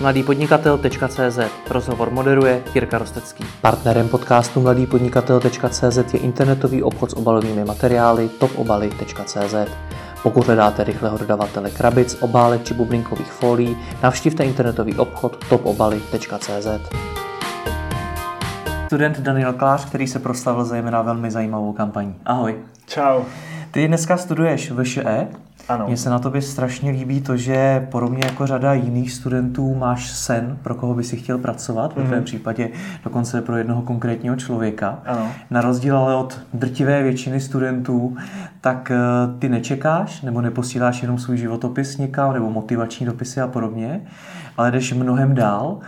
mladýpodnikatel.cz Rozhovor moderuje Jirka Rostecký. Partnerem podcastu mladýpodnikatel.cz je internetový obchod s obalovými materiály topobaly.cz. Pokud hledáte rychlého dodavatele krabic, obálek či bublinkových folií, navštivte internetový obchod topobaly.cz. Student Daniel Klář, který se proslavil zejména velmi zajímavou kampaní. Ahoj. Čau. Ty dneska studuješ VŠE, ano. Mně se na tobě strašně líbí to, že podobně jako řada jiných studentů máš sen, pro koho by si chtěl pracovat, mm-hmm. v tvém mhm. případě dokonce pro jednoho konkrétního člověka. Ano. Na rozdíl ale od drtivé většiny studentů, tak eh, ty nečekáš nebo neposíláš jenom svůj životopis někam nebo motivační dopisy a podobně, ale jdeš mnohem dál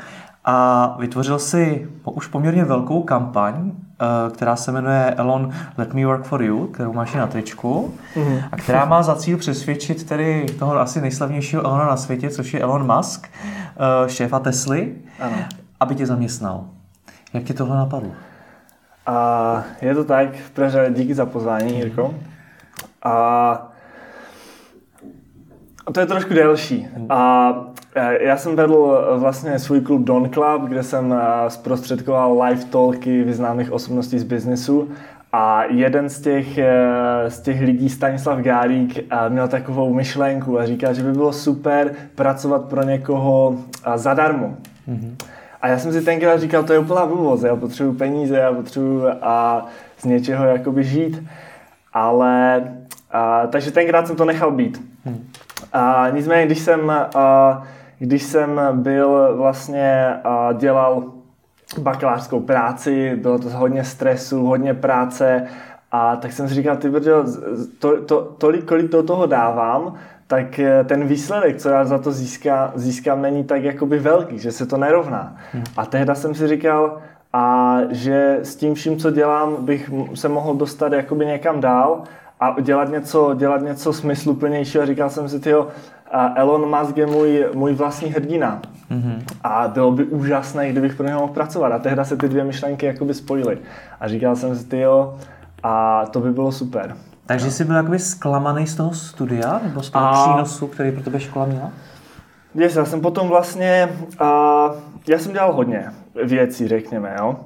a vytvořil si už poměrně velkou kampaň, Eh, která se jmenuje Elon Let Me Work For You, kterou máš na tričku mm-hmm. a která má za cíl přesvědčit tedy toho asi nejslavnějšího Elona na světě, což je Elon Musk, eh, šéfa Tesly, ano. aby tě zaměstnal. Jak ti tohle napadlo? A je to tak, v díky za pozvání, Jirko. A to je trošku delší. A Eh, já jsem vedl eh, vlastně svůj klub Don Club, kde jsem eh, zprostředkoval live talky významných osobností z biznesu a jeden z těch, z těch lidí, Stanislav Gárík, měl takovou myšlenku a říkal, že by bylo super pracovat pro někoho zadarmo. Mm-hmm. A já jsem si tenkrát říkal, to je úplná blbost, já potřebuji peníze, já potřebuji a z něčeho jakoby žít. Ale, a, takže tenkrát jsem to nechal být. Mm. A nicméně, když jsem a, když jsem byl vlastně a dělal bakalářskou práci, bylo to hodně stresu, hodně práce a tak jsem si říkal, ty brdo, to, to, tolik, kolik do toho dávám, tak eh, ten výsledek, co já za to získá, získám, není tak jakoby velký, že se to nerovná. Hmm. A tehda jsem si říkal, a že s tím vším, co dělám, bych se mohl dostat jakoby někam dál a dělat něco, dělat něco smysluplnějšího. Říkal jsem si, tyjo, Elon Musk je můj, můj vlastní hrdina. Mm-hmm. A bylo by úžasné, kdybych pro něho mohl pracovat. A tehdy se ty dvě myšlenky jakoby spojily. A říkal jsem si, tyjo, a to by bylo super. Takže no. jsi byl jakoby zklamaný z toho studia, nebo z toho a... přínosu, který pro tebe škola měla? Yes, já jsem potom vlastně, uh, já jsem dělal hodně věcí, řekněme, jo.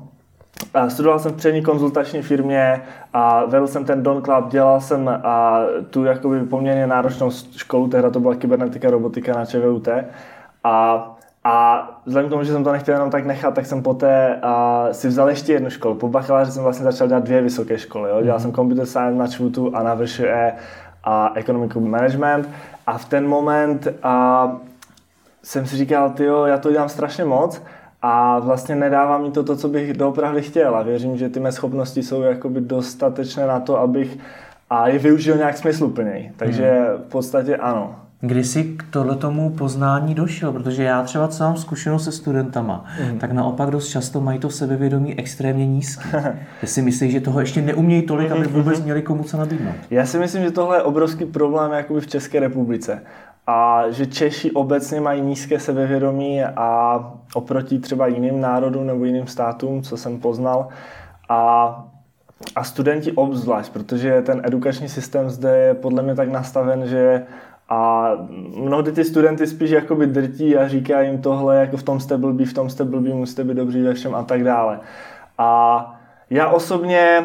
Studoval jsem v přední konzultační firmě a vedl jsem ten Don Club, dělal jsem a tu jakoby poměrně náročnou školu, tehdy to byla kybernetika, robotika na ČVUT. A, a vzhledem k tomu, že jsem to nechtěl jenom tak nechat, tak jsem poté a, si vzal ještě jednu školu. Po bakaláři jsem vlastně začal dělat dvě vysoké školy. Jo. Dělal mm-hmm. jsem computer science na ČVUT a na VŠE a economic management. A v ten moment a, jsem si říkal, ty já to dělám strašně moc, a vlastně nedává mi to to, co bych doopravdy chtěl a věřím, že ty mé schopnosti jsou jakoby dostatečné na to, abych a je využil nějak smysluplněji. Takže v podstatě ano. Kdy jsi k tomu poznání došel? Protože já třeba, co mám zkušenost se studentama, mm. tak naopak dost často mají to sebevědomí extrémně nízké. Ty si myslíš, že toho ještě neumějí tolik, aby vůbec mhm. měli komu co nabídnout? Já si myslím, že tohle je obrovský problém jakoby v České republice a že Češi obecně mají nízké sebevědomí a oproti třeba jiným národům nebo jiným státům, co jsem poznal. A, a studenti obzvlášť, protože ten edukační systém zde je podle mě tak nastaven, že a mnohdy ty studenty spíš jakoby drtí a říká jim tohle, jako v tom jste blbý, v tom jste blbý, musíte být dobří ve všem a tak dále. A já osobně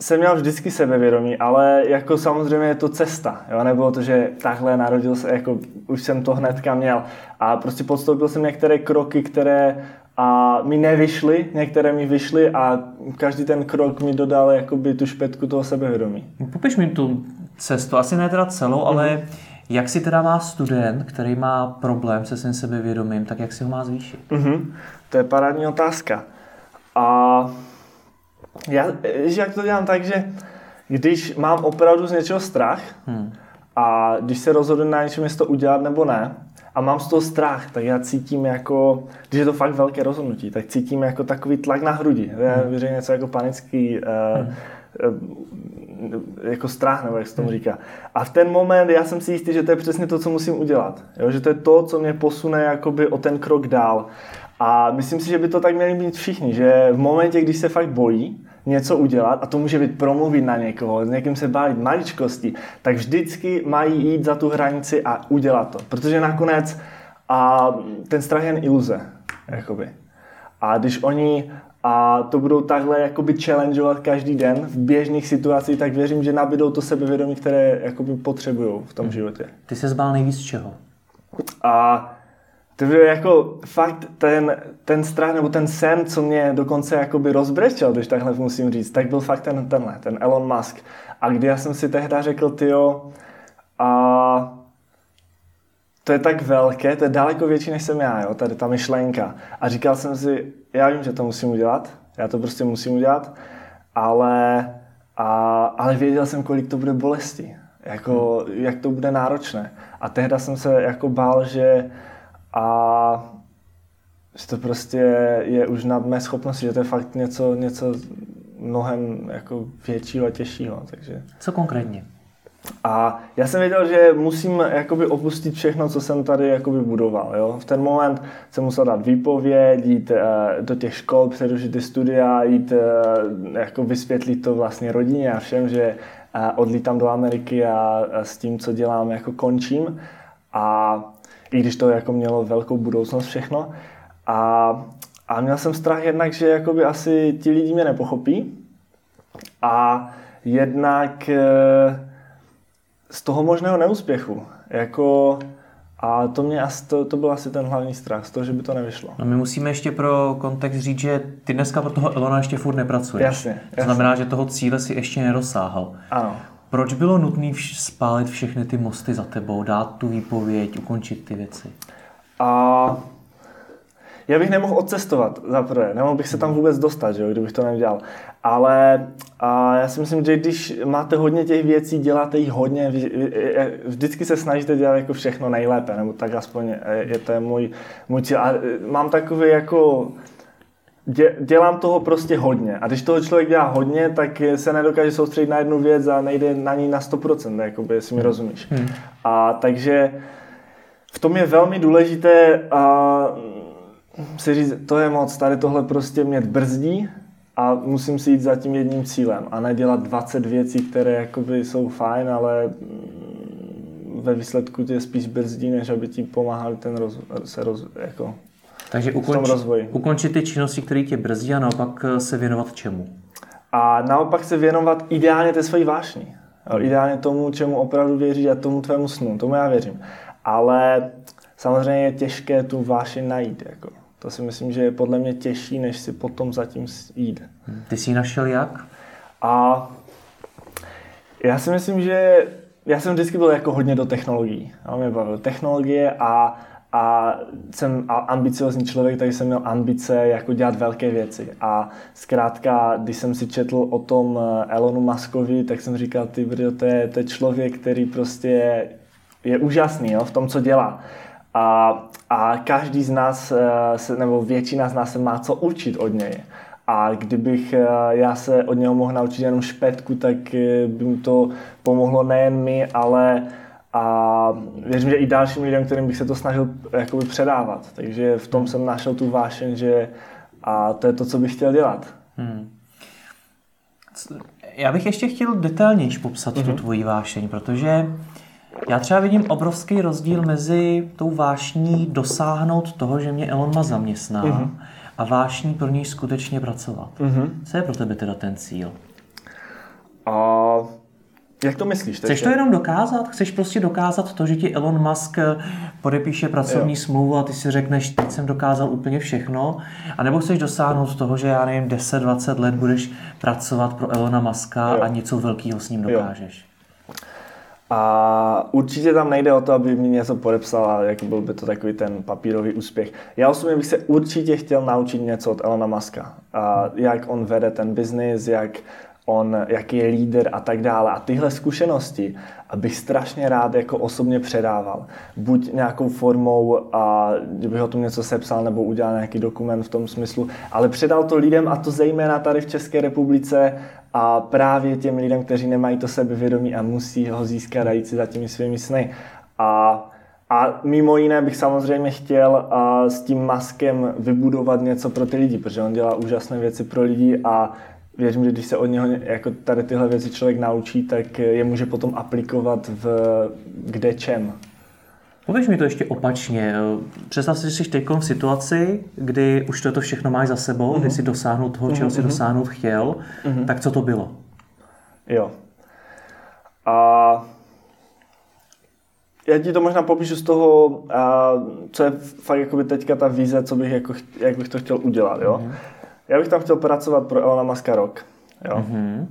jsem měl vždycky sebevědomí, ale jako samozřejmě je to cesta, jo? nebylo to, že takhle narodil se, jako už jsem to hnedka měl a prostě podstoupil jsem některé kroky, které a mi nevyšly, některé mi vyšly a každý ten krok mi dodal jakoby tu špetku toho sebevědomí. Popiš mi tu cestu, asi ne teda celou, mm-hmm. ale jak si teda má student, který má problém se svým sebevědomím, tak jak si ho má zvýšit? Mm-hmm. To je parádní otázka. A já, že jak to dělám tak, že když mám opravdu z něčeho strach hmm. a když se rozhodnu na něčem, jestli to udělat nebo ne, a mám z toho strach, tak já cítím jako, když je to fakt velké rozhodnutí, tak cítím jako takový tlak na hrudi. Hmm. Je něco jako panický uh, hmm jako strach, nebo jak se tomu hmm. říká. A v ten moment já jsem si jistý, že to je přesně to, co musím udělat. Jo? Že to je to, co mě posune jakoby o ten krok dál. A myslím si, že by to tak měli být všichni, že v momentě, když se fakt bojí něco udělat, a to může být promluvit na někoho, s někým se bavit, maličkosti, tak vždycky mají jít za tu hranici a udělat to. Protože nakonec A ten strach je jen iluze, jakoby. A když oni a to budou takhle jakoby challengeovat každý den v běžných situacích, tak věřím, že nabídou to sebevědomí, které jakoby potřebují v tom hmm. životě. Ty se zbál nejvíc čeho? A to byl jako fakt ten, ten strach nebo ten sen, co mě dokonce jakoby rozbrečel, když takhle musím říct, tak byl fakt ten, tenhle, ten Elon Musk. A kdy já jsem si tehdy řekl, tyjo, a to je tak velké, to je daleko větší, než jsem já, jo, tady ta myšlenka. A říkal jsem si, já vím, že to musím udělat, já to prostě musím udělat, ale, a, ale věděl jsem, kolik to bude bolesti, jako, jak to bude náročné. A tehdy jsem se jako bál, že a že to prostě je už na mé schopnosti, že to je fakt něco, něco mnohem jako většího a těžšího. Takže. Co konkrétně? A já jsem věděl, že musím jakoby opustit všechno, co jsem tady jakoby budoval. Jo? V ten moment jsem musel dát výpověď, jít uh, do těch škol, předužit ty studia, jít uh, jako vysvětlit to vlastně rodině a všem, že uh, odlítám do Ameriky a, a s tím, co dělám, jako končím. A i když to jako mělo velkou budoucnost všechno. A, a měl jsem strach jednak, že jakoby asi ti lidi mě nepochopí. A jednak z toho možného neúspěchu. Jako, a to, mě, to, to byl asi ten hlavní strach, z toho, že by to nevyšlo. No my musíme ještě pro kontext říct, že ty dneska pro toho Elona ještě furt nepracuješ. Jasně, jasně. To znamená, že toho cíle si ještě nedosáhl. Ano. Proč bylo nutné spálit všechny ty mosty za tebou, dát tu výpověď, ukončit ty věci? A já bych nemohl odcestovat, za prvé. Nemohl bych se tam vůbec dostat, že jo, kdybych to neudělal. Ale a já si myslím, že když máte hodně těch věcí, děláte jich hodně, vždycky se snažíte dělat jako všechno nejlépe, nebo tak aspoň je to můj, můj cíl. A mám takový jako dělám toho prostě hodně. A když toho člověk dělá hodně, tak se nedokáže soustředit na jednu věc a nejde na ní na 100%, jakoby, jestli mi hmm. rozumíš. Hmm. A takže v tom je velmi důležité a si říct, to je moc, tady tohle prostě mě brzdí a musím si jít za tím jedním cílem a nedělat 20 věcí, které jakoby jsou fajn, ale mm, ve výsledku tě spíš brzdí, než aby ti pomáhali ten roz, se roz, jako takže ukonč, ukončit ty činnosti, které tě brzdí a naopak eh, se věnovat čemu? A naopak se věnovat ideálně té své vášni. Ideálně tomu, čemu opravdu věří a tomu tvému snu. Tomu já věřím. Ale samozřejmě je těžké tu vášeň najít. Jako. To si myslím, že je podle mě těžší, než si potom zatím jít. Ty jsi našel jak? A já si myslím, že já jsem vždycky byl jako hodně do technologií. Já mě bavil technologie a, a jsem ambiciozní člověk, takže jsem měl ambice jako dělat velké věci. A zkrátka, když jsem si četl o tom eh, Elonu Muskovi, tak jsem říkal, ty brdo, to je, to je člověk, který prostě je úžasný jo, v tom, co dělá. A, a každý z nás, eh, se, nebo většina z nás se má co učit od něj. A kdybych eh, já se od něho mohl naučit jenom špetku, tak by mi to pomohlo nejen mi, ale a věřím, že i dalším lidem, kterým bych se to snažil jakoby předávat. Takže v tom jsem našel tu vášeň, že a to je to, co bych chtěl dělat. Hmm. Já bych ještě chtěl detailněji popsat mm-hmm. tu mhm. tvoji vášeň, protože já třeba vidím obrovský rozdíl mezi tou vášní dosáhnout toho, že mě Elon Musk zaměstná mm-hmm. a vášní pro něj skutečně pracovat. Mm-hmm. Co je pro tebe teda ten cíl? A jak to myslíš? Chceš to jenom dokázat? Chceš prostě dokázat to, že ti Elon Musk podepíše pracovní jo. smlouvu a ty si řekneš, teď jsem dokázal úplně všechno? A nebo chceš dosáhnout toho, že já nevím, 10-20 let budeš pracovat pro Elona Muska jo. a něco velkého s ním dokážeš? Jo. A určitě tam nejde o to, aby mi něco podepsal a jak byl by to takový ten papírový úspěch. Já osobně bych se určitě chtěl naučit něco od Elona Muska. A jak on vede ten biznis, jak on, jaký je líder a tak dále. A tyhle zkušenosti bych strašně rád jako osobně předával. Buď nějakou formou, a kdybych o tom něco sepsal nebo udělal nějaký dokument v tom smyslu, ale předal to lidem a to zejména tady v České republice a právě těm lidem, kteří nemají to sebevědomí a musí ho získat a jít si za těmi svými sny. A a mimo jiné bych samozřejmě chtěl a s tím maskem vybudovat něco pro ty lidi, protože on dělá úžasné věci pro lidi a věřím, že když se od něho jako tady tyhle věci člověk naučí, tak je může potom aplikovat v kde čem. Pověš mi to ještě opačně. Představ si, že jsi teď v situaci, kdy už to, všechno máš za sebou, mm-hmm. kdy jsi dosáhnout toho, čeho mm-hmm. jsi dosáhnout chtěl, mm-hmm. tak co to bylo? Jo. A já ti to možná popíšu z toho, a, co je fakt jakoby teďka ta vize, co bych jako, jak bych to chtěl udělat. Jo? Mm-hmm. Já bych tam chtěl pracovat pro Elona Muska rok. Jo? Mm-hmm.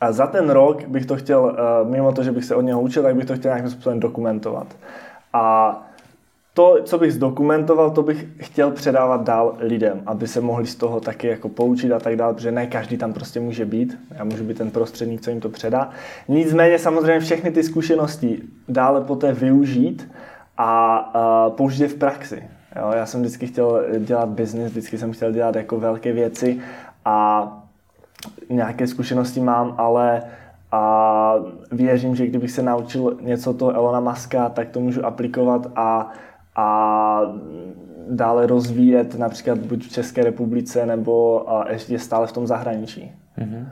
A za ten rok bych to chtěl, mimo to, že bych se od něho učil, tak bych to chtěl nějakým způsobem dokumentovat. A to, co bych zdokumentoval, to bych chtěl předávat dál lidem, aby se mohli z toho taky jako poučit a tak dále, protože ne každý tam prostě může být. Já můžu být ten prostředník, co jim to předá. Nicméně samozřejmě všechny ty zkušenosti dále poté využít a, a použít je v praxi. Jo, já jsem vždycky chtěl dělat business, vždycky jsem chtěl dělat jako velké věci a nějaké zkušenosti mám, ale a věřím, že kdybych se naučil něco toho Elona Muska, tak to můžu aplikovat a, a dále rozvíjet například buď v České republice nebo ještě stále v tom zahraničí. Mm-hmm.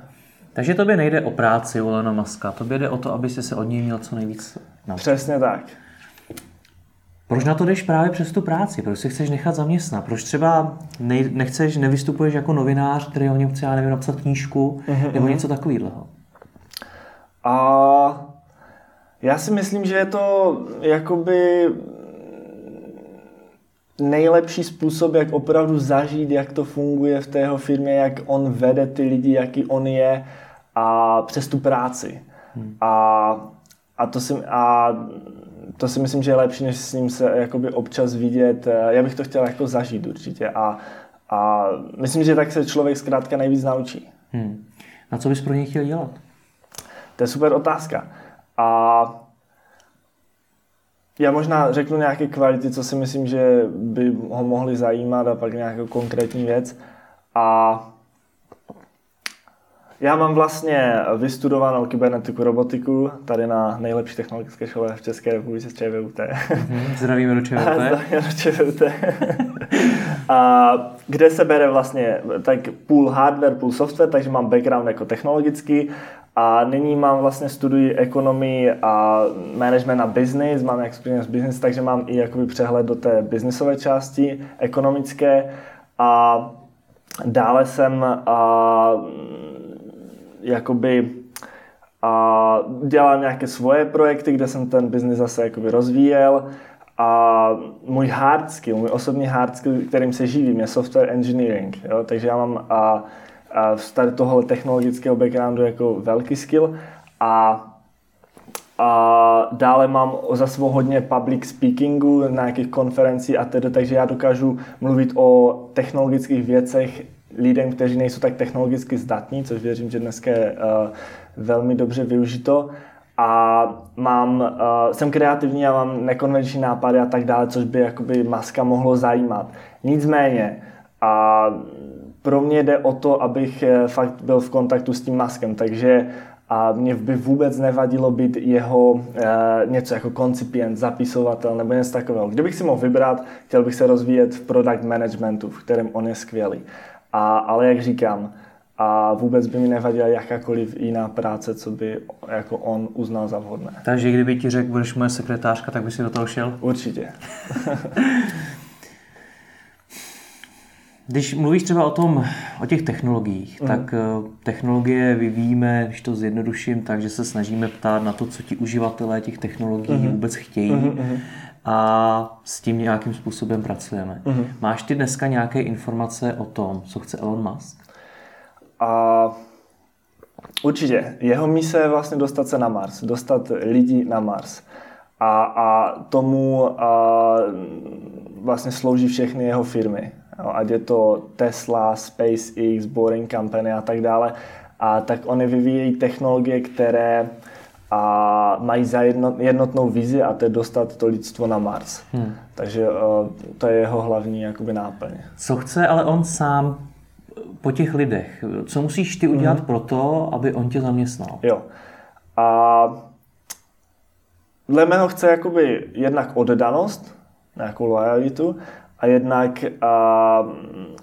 Takže tobě nejde o práci u Elona Muska, tobě jde o to, aby jsi se od něj měl co nejvíc naučit. Přesně tak. Proč na to jdeš právě přes tu práci? Proč si chceš nechat zaměstnat? Proč třeba nej, nechceš, nevystupuješ jako novinář, který o něm chce, já nevím, napsat knížku mm-hmm. nebo něco takového? A já si myslím, že je to jakoby nejlepší způsob, jak opravdu zažít, jak to funguje v té jeho firmě, jak on vede ty lidi, jaký on je a přes tu práci. Hmm. A, a, to si, a to si myslím, že je lepší, než s ním se jakoby občas vidět. Já bych to chtěl jako zažít určitě a, a myslím, že tak se člověk zkrátka nejvíc naučí. Hmm. Na co bys pro něj chtěl dělat? To je super otázka. A já možná řeknu nějaké kvality, co si myslím, že by ho mohly zajímat a pak nějakou konkrétní věc. A já mám vlastně vystudovanou kybernetiku robotiku tady na nejlepší technologické škole v České republice ČVUT. Mm-hmm. Zdravíme do ČVUT. Zdravíme do ČVUT. a kde se bere vlastně tak půl hardware, půl software, takže mám background jako technologický a nyní mám vlastně studuji ekonomii a management a business, mám experience business, takže mám i jakoby přehled do té businessové části ekonomické a dále jsem a, jakoby a dělal nějaké svoje projekty, kde jsem ten business zase jakoby rozvíjel a můj hard skill, můj osobní hard skill, kterým se živím, je software engineering. Jo? Takže já mám a, z tady toho technologického backgroundu jako velký skill a a dále mám za svou hodně public speakingu na nějakých konferencích a tedy, takže já dokážu mluvit o technologických věcech lidem, kteří nejsou tak technologicky zdatní, což věřím, že dneska je uh, velmi dobře využito. A mám, uh, jsem kreativní a mám nekonvenční nápady a tak dále, což by jakoby maska mohlo zajímat. Nicméně, a pro mě jde o to, abych eh, fakt byl v kontaktu s tím maskem, takže a mě by vůbec nevadilo být jeho e, něco jako koncipient, zapisovatel nebo něco takového. Kdybych si mohl vybrat, chtěl bych se rozvíjet v product managementu, v kterém on je skvělý. A, ale jak říkám, a vůbec by mi nevadila jakákoliv jiná práce, co by jako on uznal za vhodné. Takže kdyby ti řekl, budeš moje sekretářka, tak by si do toho šel? Určitě. Když mluvíš třeba o tom, o těch technologiích, mm. tak eh, technologie vyvíjíme, když to zjednoduším, tak, že se snažíme ptát na to, co ti uživatelé těch technologií mm. vůbec chtějí mm. A s tím nějakým způsobem pracujeme. Mm. Máš ty dneska nějaké informace o tom, co chce Elon Musk? A určitě. Jeho mise je vlastně dostat se na Mars, dostat lidi na Mars. A, a tomu a, vlastně slouží všechny jeho firmy ať je to Tesla, SpaceX, Boring Company a tak dále, a tak oni vyvíjejí technologie, které a mají za jedno, jednotnou vizi a to je dostat to lidstvo na Mars. Hmm. Takže uh, to je jeho hlavní jakoby náplň. Co chce ale on sám po těch lidech? Co musíš ty udělat hmm. pro to, aby on tě zaměstnal? Jo. A dle mého chce jakoby jednak oddanost, nějakou lojalitu a jednak a,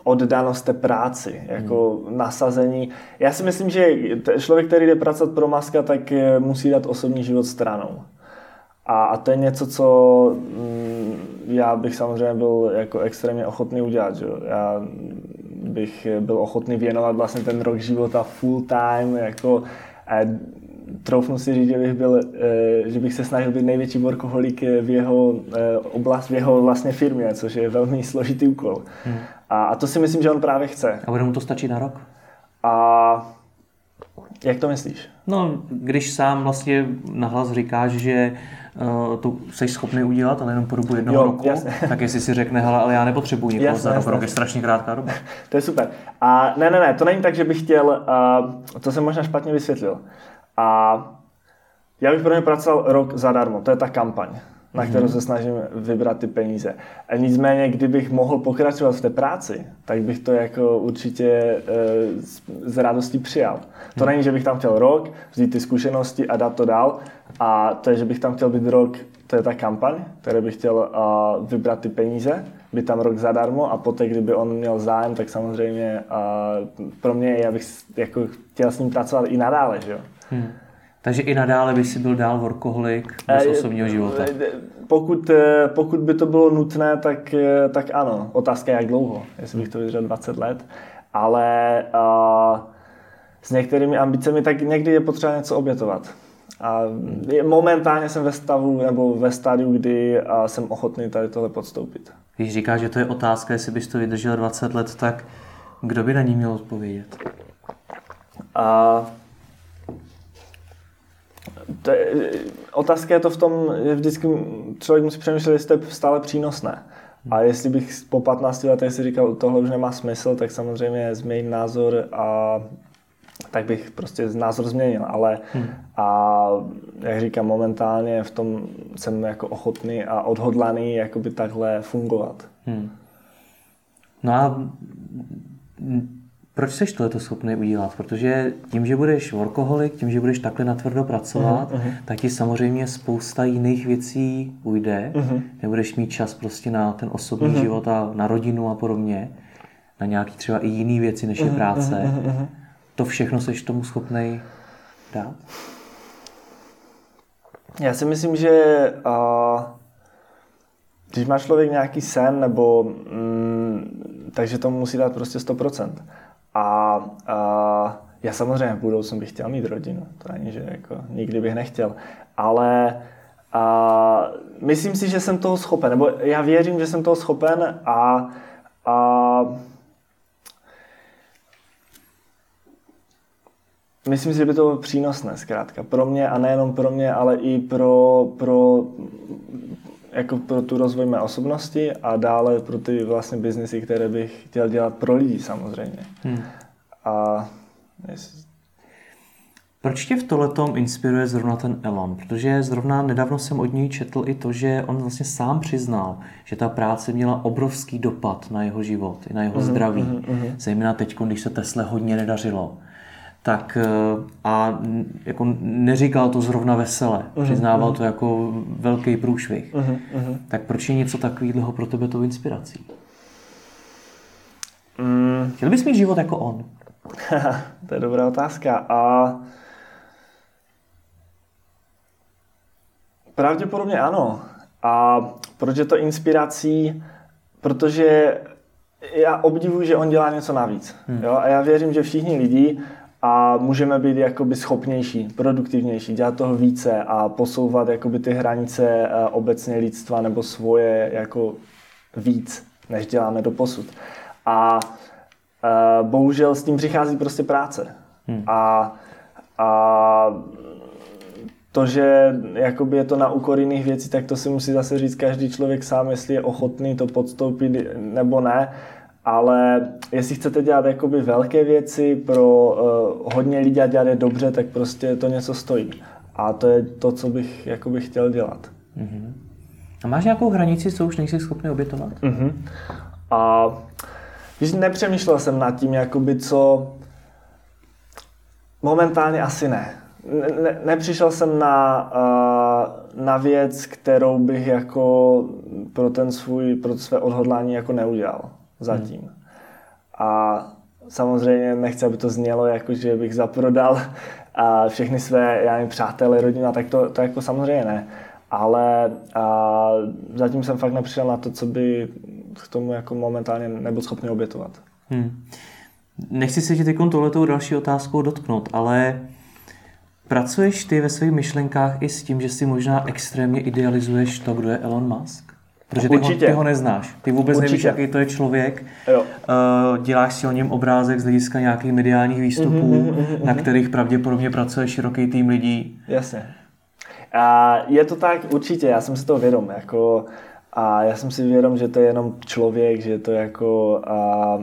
oddanost té práci, jako hmm. nasazení. Já si myslím, že člověk, který jde pracovat pro Maska, tak musí dát osobní život stranou. A, a to je něco, co mm, já bych samozřejmě byl jako extrémně ochotný udělat. Že? Já bych byl ochotný věnovat vlastně ten rok života full time, jako eh, troufnu si říct, že bych, byl, eh, že bych se snažil být největší workoholik v jeho eh, oblast, v jeho vlastně firmě, což je velmi složitý úkol. Hmm. A, a to si myslím, že on právě chce. A bude mu to stačit na rok? A jak to myslíš? No, když sám vlastně nahlas říkáš, že uh, to jsi schopný udělat, ale jenom po dobu jednoho jo, roku, jasně. tak jestli si řekne, hele, ale já nepotřebuji nikoho jasně, za rok, je strašně krátká doba. to je super. A ne, ne, ne, to není tak, že bych chtěl, uh, to jsem možná špatně vysvětlil. A já bych pro ně pracoval rok zadarmo, to je ta kampaň na kterou se snažím vybrat ty peníze. A nicméně, kdybych mohl pokračovat v té práci, tak bych to jako určitě e, s radostí přijal. To není, že bych tam chtěl rok, vzít ty zkušenosti a dát to dál. A to je, že bych tam chtěl být rok, to je ta kampaň, které bych chtěl uh, vybrat ty peníze, být tam rok zadarmo a poté, kdyby on měl zájem, tak samozřejmě uh, pro mě, já bych jako chtěl s ním pracovat i nadále, že jo. Hmm. Takže i nadále by si byl dál workoholik bez osobního života. Pokud, pokud by to bylo nutné, tak, tak ano. Otázka je, jak dlouho. Jestli bych to vydržel 20 let. Ale uh, s některými ambicemi, tak někdy je potřeba něco obětovat. A momentálně jsem ve stavu nebo ve stádiu, kdy jsem ochotný tady tohle podstoupit. Když říkáš, že to je otázka, jestli bys to vydržel 20 let, tak kdo by na ní měl odpovědět? A to je, otázka je to v tom, že vždycky člověk musí přemýšlet, jestli to je stále přínosné. A jestli bych po 15 letech si říkal, tohle už nemá smysl, tak samozřejmě změním názor a tak bych prostě názor změnil, ale hmm. a jak říkám, momentálně v tom jsem jako ochotný a odhodlaný jakoby takhle fungovat. Hmm. No a proč jsi tohle schopný udělat? Protože tím, že budeš workoholik, tím, že budeš takhle natvrdo pracovat, uh-huh. tak ti samozřejmě spousta jiných věcí ujde. Uh-huh. Nebudeš mít čas prostě na ten osobní uh-huh. život a na rodinu a podobně. Na nějaký třeba i jiný věci, než je práce. Uh-huh. To všechno jsi tomu schopný dát? Já si myslím, že uh, když má člověk nějaký sen, nebo mm, takže to musí dát prostě 100%. A, já samozřejmě v budoucnu bych chtěl mít rodinu. To není, že jako nikdy bych nechtěl. Ale a, myslím si, že jsem toho schopen. Nebo já věřím, že jsem toho schopen a, a Myslím si, že by to bylo přínosné zkrátka pro mě a nejenom pro mě, ale i pro, pro, jako pro tu rozvoj mé osobnosti a dále pro ty vlastně biznesy, které bych chtěl dělat pro lidi samozřejmě. Hmm. A. Proč tě v tohletom inspiruje zrovna ten Elon? Protože zrovna nedávno jsem od něj četl i to, že on vlastně sám přiznal, že ta práce měla obrovský dopad na jeho život, i na jeho mm-hmm, zdraví. Mm-hmm. Zejména teď, když se Tesla hodně nedařilo tak eh, a jako neříkal to zrovna vesele, uh-huh, přiznával uh-huh. to jako velký průšvih. Uh-huh, uh-huh. Tak proč je něco takového pro tebe tou inspirací? Mm. Chtěl bys mít život jako on? to je dobrá otázka. A pravděpodobně ano. A proč je to inspirací? Protože já obdivuji, že on dělá něco navíc. Hmm. Jo? A já věřím, že všichni lidi a můžeme být jakoby schopnější, produktivnější, dělat toho více a posouvat jakoby ty hranice eh, obecně lidstva nebo svoje jako víc, než děláme do posud. A uh, bohužel s tím přichází prostě práce. Hmm. A, a to, že jakoby je to na úkor jiných věcí, tak to si musí zase říct každý člověk sám, jestli je ochotný to podstoupit nebo ne ale jestli chcete dělat jakoby velké věci pro uh, hodně lidí a dělat je dobře, tak prostě to něco stojí. A to je to, co bych jakoby chtěl dělat. Uh-huh. A máš nějakou hranici, co už nejsi schopný obětovat? Uh-huh. A když nepřemýšlel jsem nad tím, jakoby co... Momentálně asi ne. ne nepřišel jsem na, uh, na věc, kterou bych jako pro ten svůj, pro své odhodlání jako neudělal zatím. Hmm. A samozřejmě nechci, aby to znělo jako, že bych zaprodal a všechny své, já nevím, přátelé, rodina, tak to, to jako samozřejmě ne. ale a, zatím jsem fakt nepřišel na to, co by k tomu jako momentálně nebyl schopný obětovat. Hmm. Nechci se tě teď tohletou další otázkou dotknout, ale pracuješ ty ve svých myšlenkách i s tím, že si možná extrémně idealizuješ to, kdo je Elon Musk? Protože ty ho, ty ho neznáš. Ty vůbec Určitě. nevíš, jaký to je člověk. Jo. Uh, děláš si o něm obrázek z hlediska nějakých mediálních výstupů, mm-hmm, mm-hmm. na kterých pravděpodobně pracuje široký tým lidí. Jasně. A je to tak, určitě, já jsem si toho vědom. Jako, a já jsem si vědom, že to je jenom člověk, že to jako... A,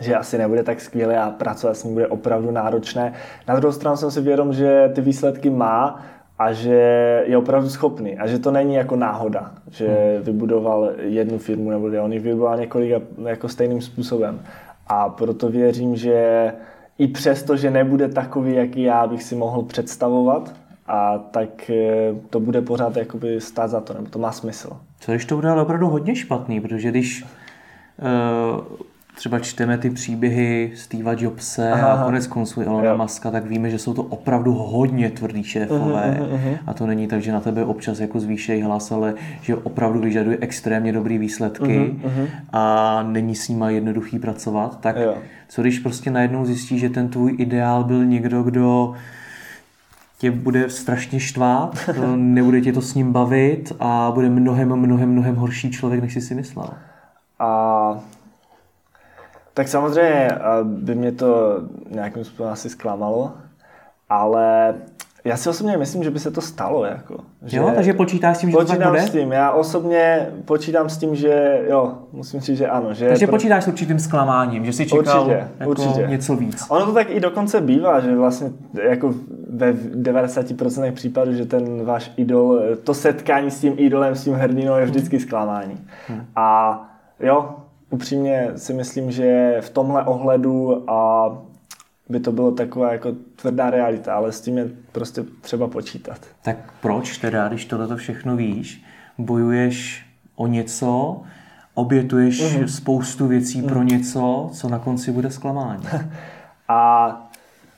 že asi nebude tak skvělé a pracovat s ním bude opravdu náročné. Na druhou stranu jsem si vědom, že ty výsledky má a že je opravdu schopný a že to není jako náhoda, že hmm. vybudoval jednu firmu nebo on ji vybudoval několik jako stejným způsobem. A proto věřím, že i přesto, že nebude takový, jaký já bych si mohl představovat, a tak eh, to bude pořád jakoby stát za to, nebo to má smysl. Co když to bude opravdu hodně špatný, protože když uh, třeba čteme ty příběhy Steva Jobse aha, a konec konců Elona Muska, tak víme, že jsou to opravdu hodně tvrdý šéfové. Uh-huh, uh-huh. A to není tak, že na tebe občas jako zvýšejí hlas, ale že opravdu vyžaduje extrémně dobrý výsledky uh-huh, a není s nima jednoduchý pracovat. Tak jo. co když prostě najednou zjistí, že ten tvůj ideál byl někdo, kdo tě bude strašně štvát, nebude tě to s ním bavit a bude mnohem, mnohem, mnohem horší člověk, než jsi si myslel. A tak samozřejmě eh, by mě to nějakým způsobem asi zklamalo, ale já si osobně myslím, že by se to stalo. Jako, že jo, takže počítáš s tím, že to tak bude? s tím, já osobně počítám s tím, že jo, musím říct, že ano. Že takže pro... počítáš s určitým zklamáním, že si čekal určitě, jako určitě. něco víc. Ono to tak i dokonce bývá, že vlastně jako ve 90% případů, že ten váš idol, to setkání s tím idolem, s tím hrdinou je vždycky zklamání. Hmm. A jo, upřímně si myslím, že v tomhle ohledu a by to bylo taková jako tvrdá realita, ale s tím je prostě třeba počítat. Tak proč teda, když tohle všechno víš, bojuješ o něco, obětuješ mm-hmm. spoustu věcí mm-hmm. pro mhm. něco, co na konci bude zklamání? A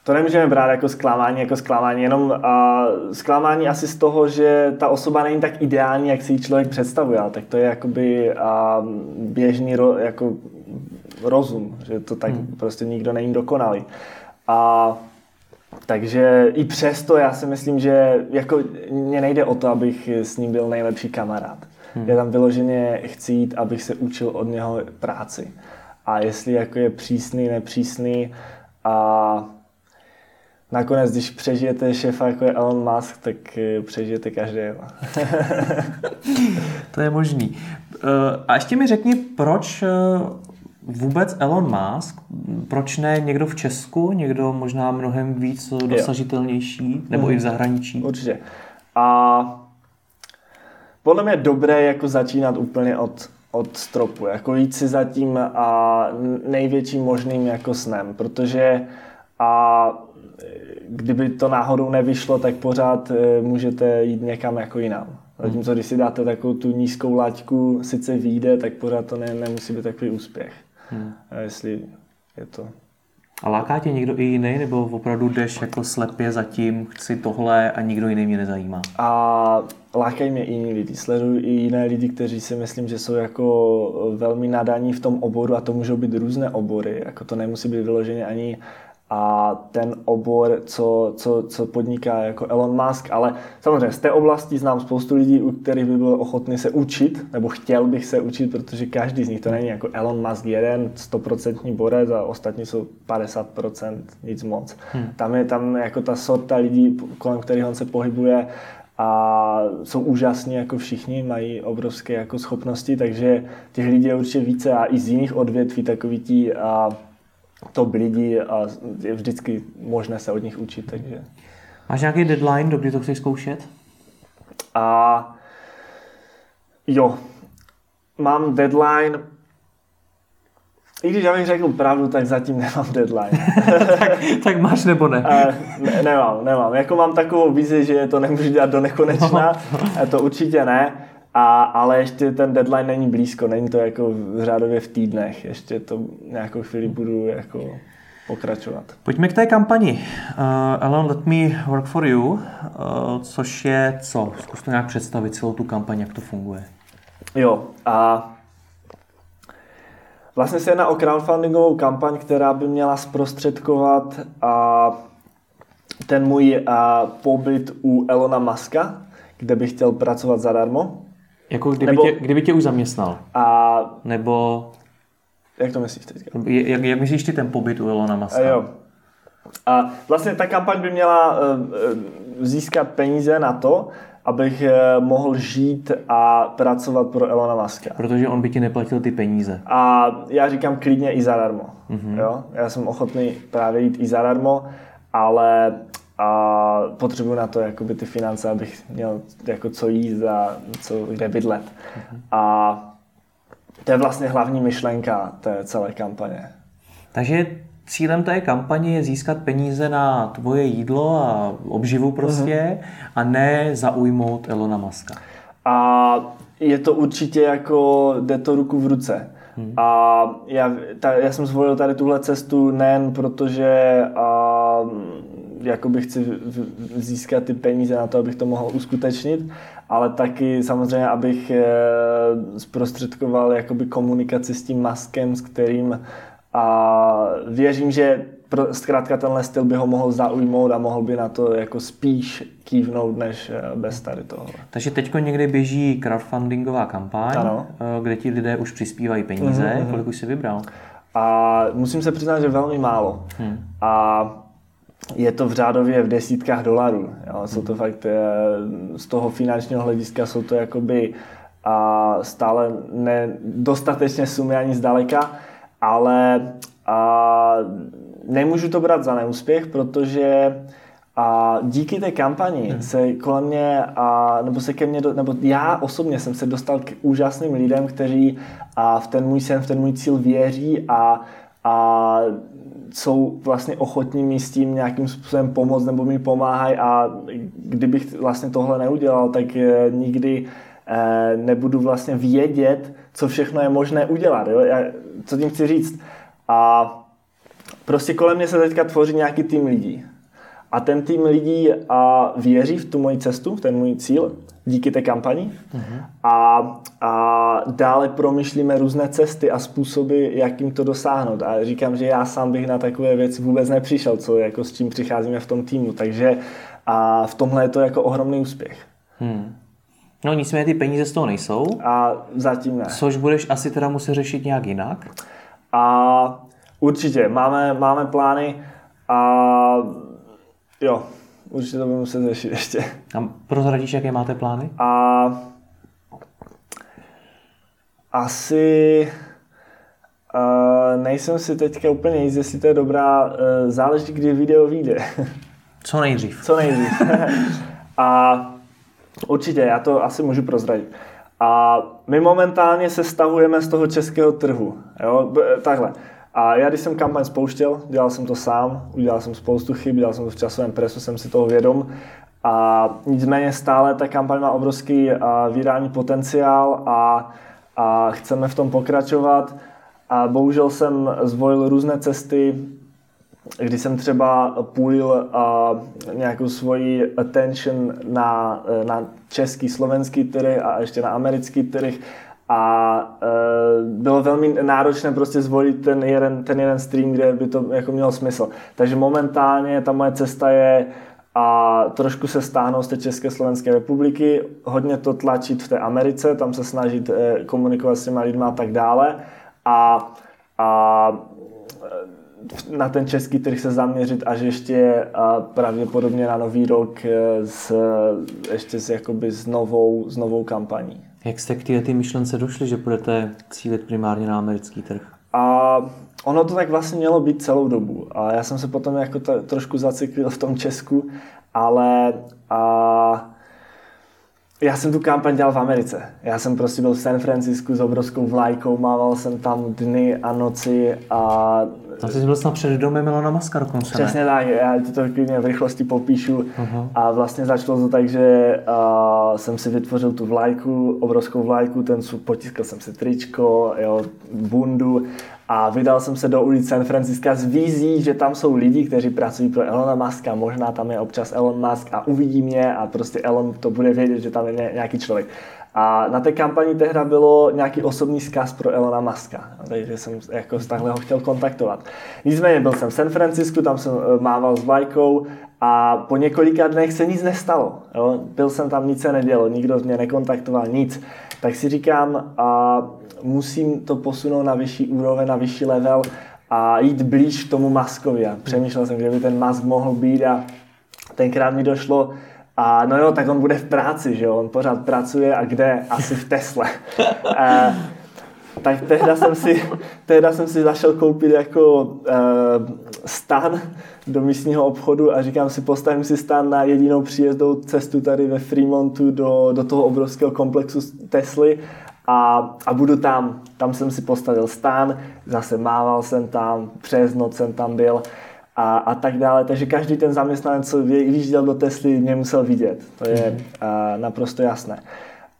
to nemůžeme brát jako zklamání, jako zklamání, jenom uh, zklamání asi z toho, že ta osoba není tak ideální, jak si ji člověk představuje, ale tak to je jakoby uh, běžný ro, jako rozum, že to tak hmm. prostě nikdo není dokonalý. A takže i přesto já si myslím, že jako mě nejde o to, abych s ním byl nejlepší kamarád. Hmm. Já tam vyloženě chci jít, abych se učil od něho práci. A jestli jako je přísný, nepřísný a nakonec, když přežijete šéfa jako je Elon Musk, tak eh, přežijete každého. to je možný. Eh, a ještě mi řekni, proč eh, vůbec Elon Musk, proč ne někdo v Česku, někdo možná mnohem víc dosažitelnější, jo. nebo mm. i v mhm. zahraničí? Určitě. A podle mě je dobré jako začínat úplně od, od stropu, jako jít si za tím a největším možným jako snem, protože a kdyby to náhodou nevyšlo, tak pořád eh, můžete jít někam jako jinam. Zatímco když si dáte takovou tu nízkou laťku, sice vyjde, tak pořád to ne, nemusí být takový úspěch. Hmm. A jestli je to... A láká tě někdo i jiný, nebo opravdu jdeš jako slepě za tím, chci tohle a nikdo jiný mě nezajímá? A lákají mě i jiní lidi. Sleduju i jiné lidi, kteří si myslím, že jsou jako velmi nadaní v tom oboru a to můžou být různé obory. Jako to nemusí být vyloženě ani a ten obor, co, co, co podniká jako Elon Musk, ale samozřejmě z té oblasti znám spoustu lidí, u kterých by byl ochotný se učit, nebo chtěl bych se učit, protože každý z nich to není jako Elon Musk jeden, 100% borec a ostatní jsou 50% nic moc. Hmm. Tam je tam jako ta sorta lidí, kolem kterých on se pohybuje, a jsou úžasní jako všichni, mají obrovské jako schopnosti, takže těch lidí je určitě více a i z jiných odvětví takový tí a top lidi a je vždycky možné se od nich učit. Takže. Máš nějaký deadline, do kdy to chceš zkoušet? A jo, mám deadline i když já bych řekl pravdu, tak zatím nemám deadline. tak, tak máš nebo ne? ne? Nemám, nemám. Jako mám takovou vizi, že to nemůžu dělat do nekonečna, to určitě ne. A, ale ještě ten deadline není blízko, není to jako řádově v týdnech, ještě to nějakou chvíli budu jako pokračovat. Pojďme k té kampani. Uh, Alan, let me work for you, uh, což je co? Zkus to nějak představit, celou tu kampaň, jak to funguje. Jo, a vlastně se jedná o crowdfundingovou kampaň, která by měla zprostředkovat a ten můj a, pobyt u Elona Muska, kde bych chtěl pracovat zadarmo. Jako kdyby, Nebo, tě, kdyby tě už zaměstnal? A, Nebo... Jak to myslíš teďka? Jak, jak myslíš ty ten pobyt u Elona Muska? A jo. A vlastně ta kampaň by měla uh, získat peníze na to, abych uh, mohl žít a pracovat pro Elona Muska. Protože on by ti neplatil ty peníze. A já říkám klidně i zadarmo. Mm-hmm. Jo? Já jsem ochotný právě jít i zadarmo, ale a potřebuji na to jakoby ty finance, abych měl jako co jíst a co kde bydlet. Mm-hmm. A to je vlastně hlavní myšlenka té celé kampaně. Takže cílem té kampaně je získat peníze na tvoje jídlo a obživu prostě mm-hmm. a ne zaujmout Elona Muska. A je to určitě jako, jde to ruku v ruce. Hmm. A já, ta, já jsem zvolil tady tuhle cestu nejen protože a, jakoby chci získat ty peníze na to, abych to mohl uskutečnit, ale taky samozřejmě, abych e, zprostředkoval jakoby komunikaci s tím maskem, s kterým a věřím, že pro, zkrátka tenhle styl by ho mohl zaujmout a mohl by na to jako spíš kývnout, než eh, bez tady toho. Takže teďko někdy běží crowdfundingová kampaň, ano. Eh, kde ti lidé už přispívají peníze. Mm-hmm. Kolik už jsi vybral? A musím se přiznat, že velmi málo. Hmm. A je to v řádově v desítkách dolarů. Jo. Jsou to fakt eh, z toho finančního hlediska jsou to jakoby a stále nedostatečně sumy ani zdaleka, ale a nemůžu to brát za neúspěch, protože a díky té kampani hmm. se kolem mě, a, nebo se ke mně, nebo já osobně jsem se dostal k úžasným lidem, kteří a v ten můj sen, v ten můj cíl věří a, a jsou vlastně ochotní mi s tím nějakým způsobem pomoct nebo mi pomáhají a kdybych vlastně tohle neudělal, tak eh, nikdy eh, nebudu vlastně vědět, co všechno je možné udělat. Jo? Já, co tím chci říct? A prostě kolem mě se teďka tvoří nějaký tým lidí. A ten tým lidí a věří v tu moji cestu, v ten můj cíl, díky té kampani. Mm-hmm. A, a dále promyšlíme různé cesty a způsoby, jak jim to dosáhnout. A říkám, že já sám bych na takové věci vůbec nepřišel, co jako s čím přicházíme v tom týmu. Takže a v tomhle je to jako ohromný úspěch. Hmm. No nicméně ty peníze z toho nejsou. A zatím ne. Což budeš asi teda muset řešit nějak jinak? A určitě, máme, máme plány a jo, určitě to budeme muset řešit ještě. A prozradíš, jaké máte plány? A asi uh, nejsem si teďka úplně jistý, jestli to je dobrá, uh, záleží, kdy video vyjde. Co nejdřív. Co nejdřív. a určitě, já to asi můžu prozradit. A my momentálně se stahujeme z toho českého trhu. Jo? Takhle. A já, když jsem kampaň spouštěl, dělal jsem to sám, udělal jsem spoustu chyb, dělal jsem to v časovém presu, jsem si toho vědom. A nicméně stále ta kampaň má obrovský virální potenciál a, a chceme v tom pokračovat. A bohužel jsem zvolil různé cesty, kdy jsem třeba půjil uh, nějakou svoji attention na, na český, slovenský trh a ještě na americký trh a uh, bylo velmi náročné prostě zvolit ten jeden, ten jeden stream, kde by to jako mělo smysl. Takže momentálně ta moje cesta je a trošku se stáhnout z té České Slovenské republiky, hodně to tlačit v té Americe, tam se snažit eh, komunikovat s těma lidma a tak dále. A, a na ten český trh se zaměřit až ještě a pravděpodobně na nový rok s, ještě s, jakoby s, novou, s novou kampaní. Jak jste k té myšlence došli, že budete cílit primárně na americký trh? A ono to tak vlastně mělo být celou dobu. A já jsem se potom jako to, trošku zaciklil v tom Česku, ale a, já jsem tu kampaň dělal v Americe. Já jsem prostě byl v San Francisku s obrovskou vlajkou, mával jsem tam dny a noci a To jsi byl snad před domem Elona Muska dokonce, Přesně tak, já ti to klidně v rychlosti popíšu. Uh-huh. A vlastně začalo to tak, že uh, jsem si vytvořil tu vlajku, obrovskou vlajku, ten potiskal jsem si tričko, jo, bundu a vydal jsem se do ulic San Francisca s vízí, že tam jsou lidi, kteří pracují pro Elona Muska, možná tam je občas Elon Musk a uvidí mě a prostě Elon to bude vědět, že tam je nějaký člověk. A na té kampani tehda bylo nějaký osobní zkaz pro Elona Muska, takže jsem jako takhle ho chtěl kontaktovat. Nicméně byl jsem v San Francisku, tam jsem eh, mával s vlajkou a po několika dnech se nic nestalo. Jo? Byl jsem tam, nic se nedělo, nikdo mě nekontaktoval, nic. Tak si říkám, a musím to posunout na vyšší úroveň, na vyšší level a jít blíž k tomu Maskovi. A přemýšlel jsem, kde by ten Mask mohl být a tenkrát mi došlo, a no jo, tak on bude v práci, že jo, on pořád pracuje a kde? Asi v Tesle. a, tak tehda jsem si, tehda jsem si zašel koupit jako uh, stan do místního obchodu a říkám si, postavím si stan na jedinou příjezdou cestu tady ve Fremontu do, do toho obrovského komplexu Tesly a, a budu tam. Tam jsem si postavil stan, zase mával jsem tam, přes noc jsem tam byl a, a tak dále. Takže každý ten zaměstnanec, co vyjížděl do Tesly, mě musel vidět. To je mm. a, naprosto jasné.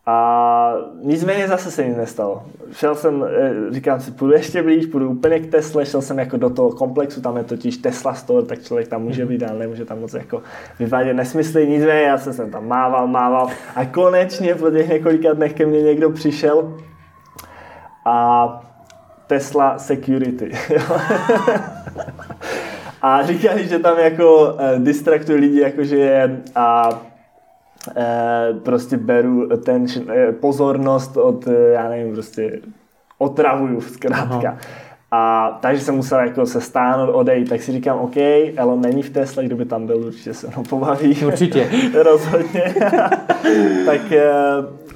A nicméně zase se nic nestalo. Šel jsem, e, říkám si, půjdu ještě blíž, půjdu úplně k Tesle, šel jsem jako do toho komplexu, tam je totiž Tesla Store, tak člověk tam může být, ale nemůže tam moc jako vyvádět nesmysly, nicméně já jsem, jsem tam mával, mával a konečně po těch několika dnech ke mně někdo přišel a Tesla Security. A říkali, že tam jako uh, distraktují lidi, jakože je a uh, prostě beru ten uh, pozornost od, uh, já nevím, prostě otravuju zkrátka. Aha. A takže jsem musel jako se stáhnout, odejít, tak si říkám, OK, Elon není v Tesla, kdyby tam byl, určitě se mnou pobaví. Určitě. Rozhodně. tak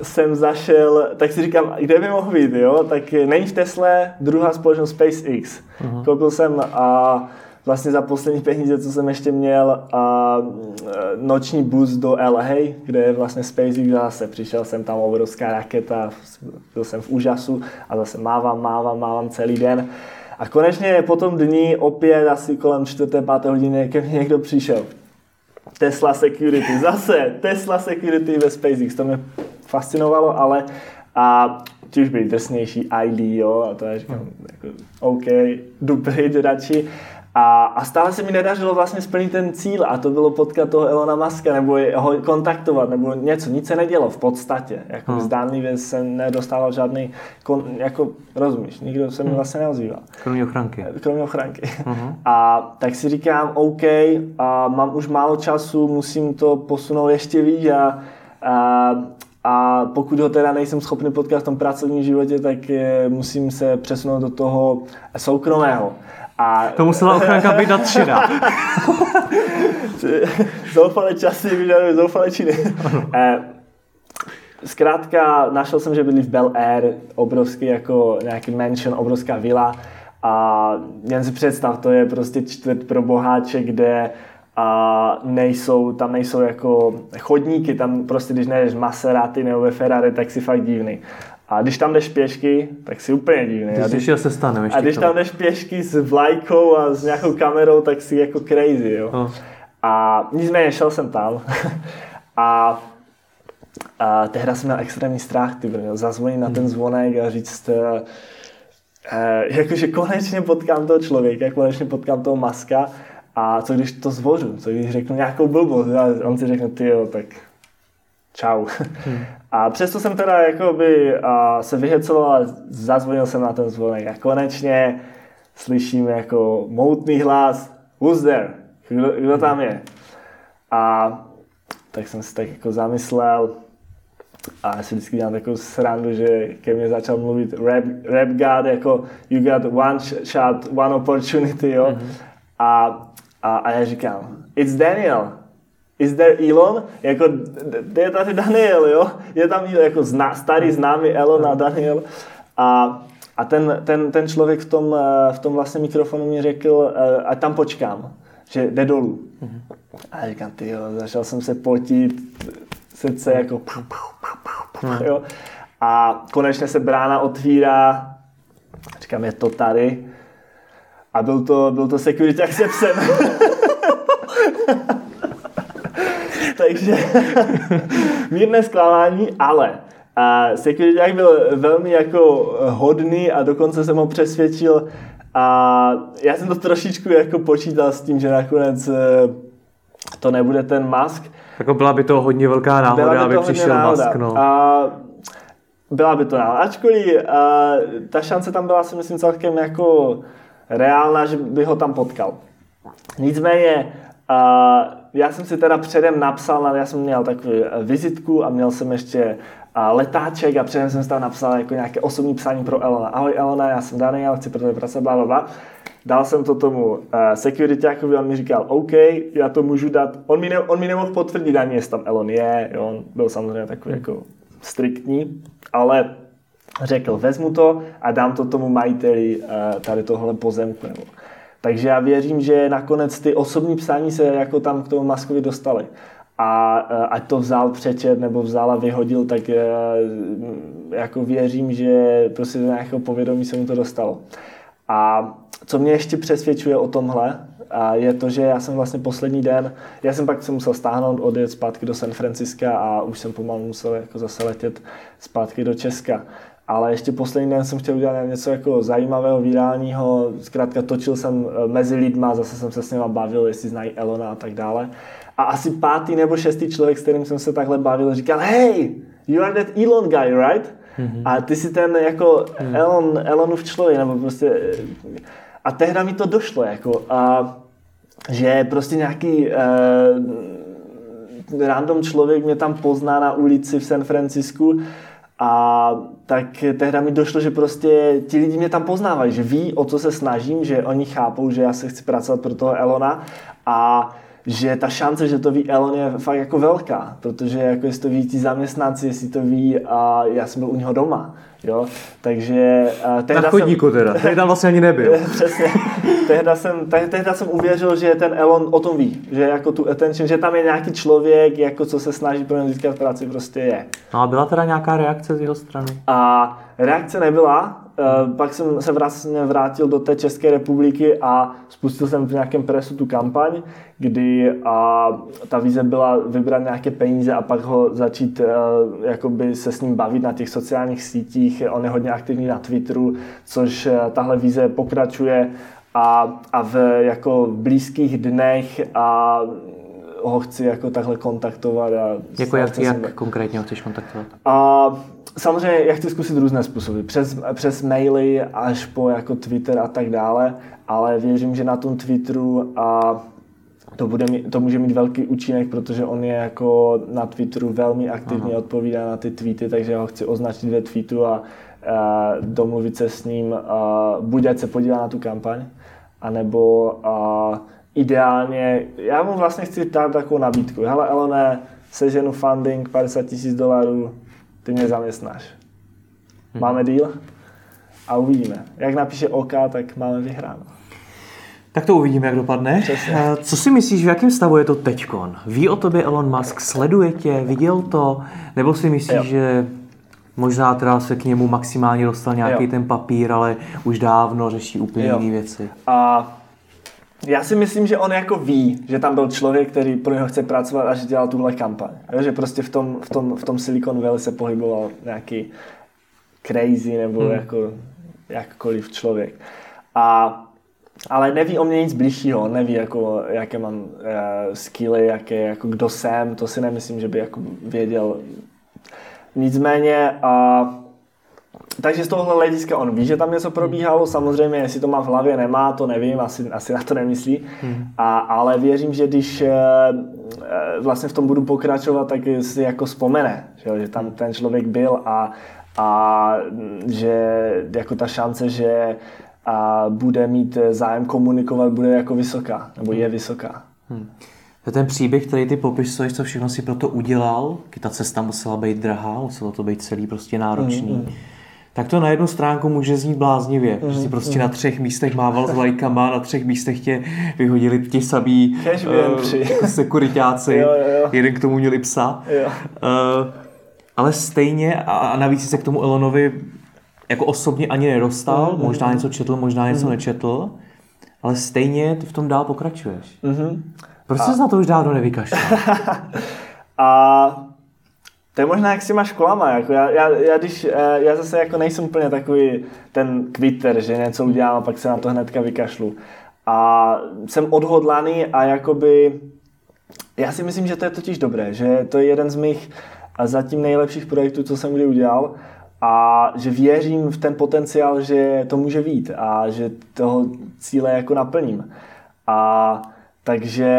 jsem zašel, tak si říkám, kde by mohl být, jo? Tak není v Tesle druhá společnost SpaceX. Uh-huh. Koupil jsem a uh, vlastně za poslední peníze, co jsem ještě měl, a noční bus do LA, kde je vlastně SpaceX zase. Přišel jsem tam obrovská raketa, byl jsem v úžasu a zase mávám, mávám, mávám celý den. A konečně po tom dní opět asi kolem 4. 5. hodiny ke mně někdo přišel. Tesla Security, zase Tesla Security ve SpaceX, to mě fascinovalo, ale a ti už byli drsnější ID, jo, a to je říkám, jako, OK, jdu pryč radši. A, a stále se mi nedařilo vlastně splnit ten cíl a to bylo potkat toho Elona Muska nebo ho kontaktovat nebo něco. Nic se nedělo v podstatě. Jako hmm. zdánlivě jsem nedostával žádný, kon, jako rozumíš, nikdo se mi hmm. vlastně neozýval. Kromě ochranky. Kromě ochranky. Hmm. A tak si říkám, OK, a mám už málo času, musím to posunout ještě víc a, a a pokud ho teda nejsem schopný potkat v tom pracovním životě, tak musím se přesunout do toho soukromého. A... To musela ochranka být nadšená. zoufalé časy vyžadují zoufalé činy. Eh, zkrátka, našel jsem, že byli v Bel Air, obrovský jako nějaký mansion, obrovská vila. A jen si představ, to je prostě čtvrt pro boháče, kde a nejsou, tam nejsou jako chodníky, tam prostě když nejdeš Maserati nebo ve Ferrari, tak si fakt divný. A když tam jdeš pěšky, tak si úplně divný. Když a když, se stane, a když tam jdeš pěšky s vlajkou a s nějakou kamerou, tak si jako crazy, jo. Oh. A nicméně šel jsem tam a, a tehda jsem měl extrémní strach, ty brně, zazvonit na ten hmm. zvonek a říct, uh, jakože konečně potkám toho člověka, konečně potkám toho maska a co když to zvořu, co když řeknu nějakou blbost a on si řekne, ty jo, tak čau. Hmm. A přesto jsem teda jakoby a se vyhecoval a zazvonil jsem na ten zvonek a konečně slyším jako moutný hlas Who's there? Kdo, kdo tam je? A tak jsem si tak jako zamyslel a já si vždycky dělám takovou srandu, že ke mně začal mluvit rap, rap god, jako you got one shot, one opportunity, jo. Mm-hmm. A, a, a já říkám, it's Daniel is there Elon? Jako, je tady Daniel, jo? Je tam jako zna, starý známý Elon a Daniel. A, a ten, ten, ten člověk v tom, eh, v tom vlastně mikrofonu mi řekl, eh, a tam počkám, že jde dolů. A já říkám, ty jo, začal jsem se potit, srdce jako jo. A konečně se brána otvírá, říkám, je to tady. A byl to, byl to security se psem. Takže mírné zklamání, ale a security byl velmi jako hodný a dokonce jsem ho přesvědčil a já jsem to trošičku jako počítal s tím, že nakonec eh, to nebude ten Musk. Jako byla by to hodně velká náhoda, by aby přišel náhoda. Musk. No. A byla by to náhoda. Ačkoliv a, ta šance tam byla si myslím celkem jako reálná, že by ho tam potkal. Nicméně a, já jsem si teda předem napsal, já jsem měl takovou vizitku a měl jsem ještě letáček a předem jsem si tam napsal jako nějaké osobní psání pro Elona. Ahoj Elona, já jsem Daniel, chci pro tebe pracovat, bla, bla, bla. Dal jsem to tomu uh, security, jako on mi říkal, OK, já to můžu dát. On mi, ne, on mi nemohl potvrdit ani, jestli tam Elon je, jo, on byl samozřejmě takový jako striktní, ale řekl, vezmu to a dám to tomu majiteli uh, tady tohle pozemku. Nebo. Takže já věřím, že nakonec ty osobní psání se jako tam k tomu Maskovi dostali a ať to vzal přečet nebo vzal a vyhodil, tak e, jako věřím, že prostě do nějakého povědomí se mu to dostalo. A co mě ještě přesvědčuje o tomhle, je to, že já jsem vlastně poslední den, já jsem pak se musel stáhnout, odjet zpátky do San Franciska a už jsem pomalu musel jako zase letět zpátky do Česka. Ale ještě poslední den jsem chtěl udělat něco jako zajímavého, virálního. Zkrátka točil jsem e, mezi lidma, zase jsem se s nimi bavil, jestli znají Elona a tak dále. A asi pátý nebo šestý člověk, s kterým jsem se takhle bavil, říkal, hey, you are that Elon guy, right? Mm-hmm. A ty si ten jako mm. Elon, Elonův člověk, nebo prostě... A tehda mi to došlo, jako, a, že prostě nějaký uh, random člověk mě tam pozná na ulici v San Francisku a tak tehda mi došlo, že prostě ti lidi mě tam poznávají, že ví, o co se snažím, že oni chápou, že já se chci pracovat pro toho Elona a že ta šance, že to ví Elon je fakt jako velká, protože jako jestli to ví ti zaměstnanci, jestli to ví a já jsem byl u něho doma, jo, takže... Uh, Na chodníku jsem, teda, tehdy tam vlastně ani nebyl. Přesně, tehda jsem, tehda jsem uvěřil, že ten Elon o tom ví, že jako tu attention, že tam je nějaký člověk, jako co se snaží pro něj získat práci, prostě je. No a byla teda nějaká reakce z jeho strany? A reakce nebyla, Uh, pak jsem se vlastně vrátil do té České republiky a spustil jsem v nějakém presu tu kampaň, kdy a ta vize byla vybrat nějaké peníze a pak ho začít uh, jakoby se s ním bavit na těch sociálních sítích. On je hodně aktivní na Twitteru, což uh, tahle vize pokračuje a, a v jako blízkých dnech a ho chci jako takhle kontaktovat. A jako jak, jak konkrétně ho chceš kontaktovat? A samozřejmě já chci zkusit různé způsoby. Přes, přes maily až po jako Twitter a tak dále, ale věřím, že na tom Twitteru a to, bude mít, to může mít velký účinek, protože on je jako na Twitteru velmi aktivně Aha. odpovídá na ty tweety, takže ho chci označit ve tweetu a, a domluvit se s ním, a buď ať se podívá na tu kampaň, anebo a, ideálně, já mu vlastně chci dát takovou nabídku. Hele Elone, seženu funding 50 tisíc dolarů, ty mě zaměstnáš. Hmm. Máme deal? A uvidíme. Jak napíše OK, tak máme vyhráno. Tak to uvidíme, jak dopadne. Přesně. Eh, co si myslíš, v jakém stavu je to teďkon? Ví o tobě Elon Musk, sleduje tě, viděl to? Nebo si myslíš, jo. že možná teda se k němu maximálně dostal nějaký jo. ten papír, ale už dávno řeší úplně jiné věci? A já si myslím, že on jako ví, že tam byl člověk, který pro něho chce pracovat a že dělal tuhle kampaň. Že prostě v tom, v tom, v tom Silicon Valley se pohyboval nějaký crazy nebo hmm. jako jakkoliv člověk. A, ale neví o mě nic bližšího, neví, jako, jaké mám uh, skilly, jaké, jako kdo jsem, to si nemyslím, že by jako věděl. Nicméně uh, takže z tohohle hlediska on ví, že tam něco probíhalo, samozřejmě, jestli to má v hlavě, nemá, to nevím, asi, asi na to nemyslí, hmm. a, ale věřím, že když e, vlastně v tom budu pokračovat, tak si jako vzpomene, že, že tam ten člověk byl a, a že jako ta šance, že a bude mít zájem komunikovat, bude jako vysoká, nebo je vysoká. Hmm. To ten příběh, který ty popisuješ, co všechno si pro to udělal. Ta cesta musela být drahá, muselo to být celý prostě náročný. Hmm, hmm tak to na jednu stránku může znít bláznivě, mm, že si prostě mm. na třech místech mával s lajkama, na třech místech tě vyhodili ti samý uh, jako sekuritáci, jo, jo. jeden k tomu měli psa. Jo. Uh, ale stejně, a navíc se k tomu Elonovi jako osobně ani nedostal, mm, možná něco četl, možná něco mm. nečetl, ale stejně ty v tom dál pokračuješ. Mm-hmm. Proč a... se na to už dávno nevykašlal? a to je možná jak s těma školama. Jako já, já, já, když, eh, já zase jako nejsem úplně takový ten quitter, že něco udělám a pak se na to hnedka vykašlu. A jsem odhodlaný a jakoby já si myslím, že to je totiž dobré, že to je jeden z mých zatím nejlepších projektů, co jsem kdy udělal a že věřím v ten potenciál, že to může být a že toho cíle jako naplním. A takže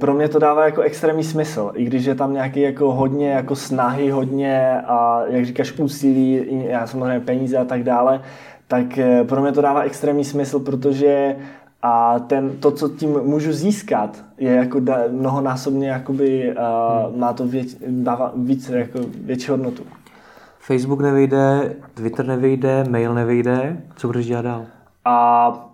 pro mě to dává jako extrémní smysl, i když je tam nějaký jako hodně jako snahy, hodně a jak říkáš úsilí, já samozřejmě peníze a tak dále, tak eh, pro mě to dává extrémní smysl, protože a ten, to, co tím můžu získat, je jako da, mnohonásobně jakoby, uh, má to věč, dává víc, jako větší hodnotu. Facebook nevyjde, Twitter nevyjde, mail nevyjde, co budeš dělat dál? A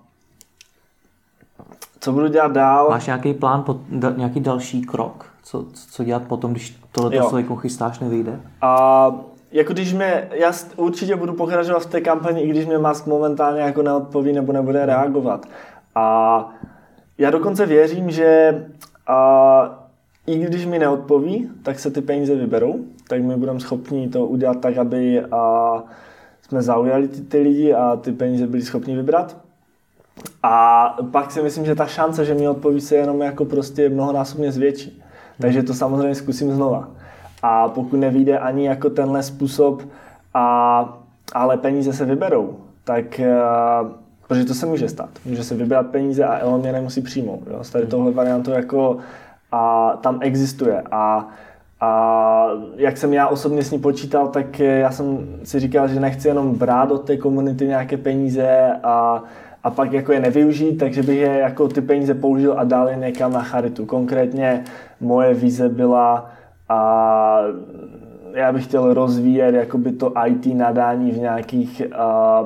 co budu dělat dál? Máš nějaký plán, da, nějaký další krok? Co, co dělat potom, když tohle se jako chystáš, nevyjde? A jako když mě, já určitě budu pokračovat v té kampani, i když mě Musk momentálně jako neodpoví nebo nebude reagovat. A já dokonce věřím, že a, i když mi neodpoví, tak se ty peníze vyberou, tak my budeme schopni to udělat tak, aby a, jsme zaujali ty, ty lidi a ty peníze byli schopni vybrat. A pak si myslím, že ta šance, že mi odpoví, se jenom jako prostě mnohonásobně zvětší. Takže to samozřejmě zkusím znova. A pokud nevíde ani jako tenhle způsob, a, ale peníze se vyberou, tak Protože to se může stát. Může se vybrat peníze a Elon mě nemusí přijmout. Jo? tady tohle variantu jako a tam existuje. A, a jak jsem já osobně s ní počítal, tak já jsem si říkal, že nechci jenom brát od té komunity nějaké peníze a, a pak jako je nevyužít, takže bych je jako ty peníze použil a dal je někam na charitu. Konkrétně moje vize byla a já bych chtěl rozvíjet jakoby to IT nadání v nějakých a,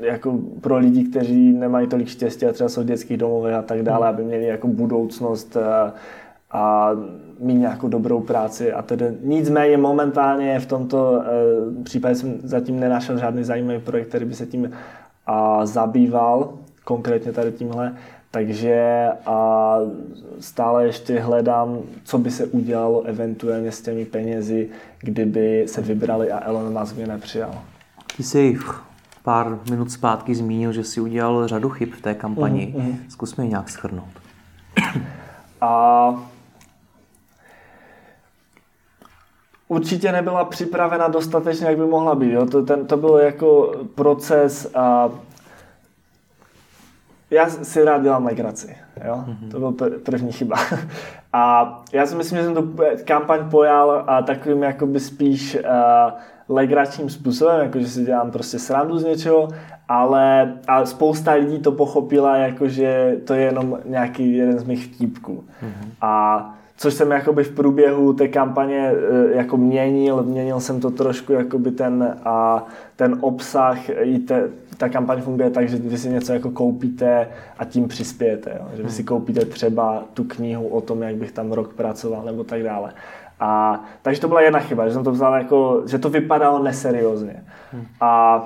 jako pro lidi, kteří nemají tolik štěstí a třeba jsou v dětských domovech a tak dále, aby měli jako budoucnost a, a mít nějakou dobrou práci a tedy nicméně momentálně v tomto e, případě jsem zatím nenašel žádný zajímavý projekt, který by se tím a, zabýval, konkrétně tady tímhle, takže a stále ještě hledám, co by se udělalo eventuálně s těmi penězi, kdyby se vybrali a Elon Musk mě nepřijal. Ty jsi pár minut zpátky zmínil, že si udělal řadu chyb v té kampani. Mm, mm. Zkus mi nějak schrnout. A určitě nebyla připravena dostatečně, jak by mohla být. Jo? To, ten, to byl jako proces a já si rád dělám legraci. Jo? Mm-hmm. To byl první chyba. A já si myslím, že jsem tu kampaň pojal a takovým jakoby spíš uh, legračním způsobem, jakože si dělám prostě srandu z něčeho, ale a spousta lidí to pochopila, jakože to je jenom nějaký jeden z mých vtípků. Mm-hmm. A což jsem jakoby v průběhu té kampaně e, jako měnil, měnil jsem to trošku, jakoby ten, a, ten obsah, i te, ta kampaň funguje tak, že vy si něco jako koupíte a tím přispějete, jo? že vy si mhm. koupíte třeba tu knihu o tom, jak bych tam rok pracoval nebo tak dále. A, takže to byla jedna chyba, že jsem to vzal jako, že to vypadalo neseriózně. Hmm. A,